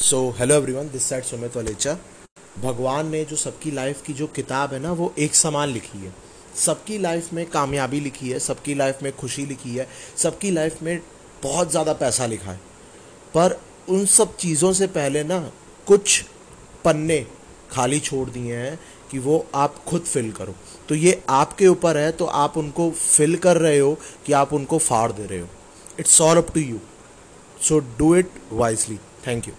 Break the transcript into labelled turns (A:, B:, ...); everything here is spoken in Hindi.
A: So hello everyone this side Sumit Valecha भगवान ने जो सबकी लाइफ की जो किताब है ना, वो एक समान लिखी है। सबकी लाइफ में कामयाबी लिखी है, सबकी लाइफ में खुशी लिखी है, सबकी लाइफ में बहुत ज़्यादा पैसा लिखा है। पर उन सब चीज़ों से पहले ना, कुछ पन्ने खाली छोड़ दिए हैं कि वो आप खुद फिल करो। तो ये आपके ऊपर है तो आप उनको फिल कर रहे हो कि आप उनको फाड़ दे रहे हो। It's all up to you so do it wisely thank you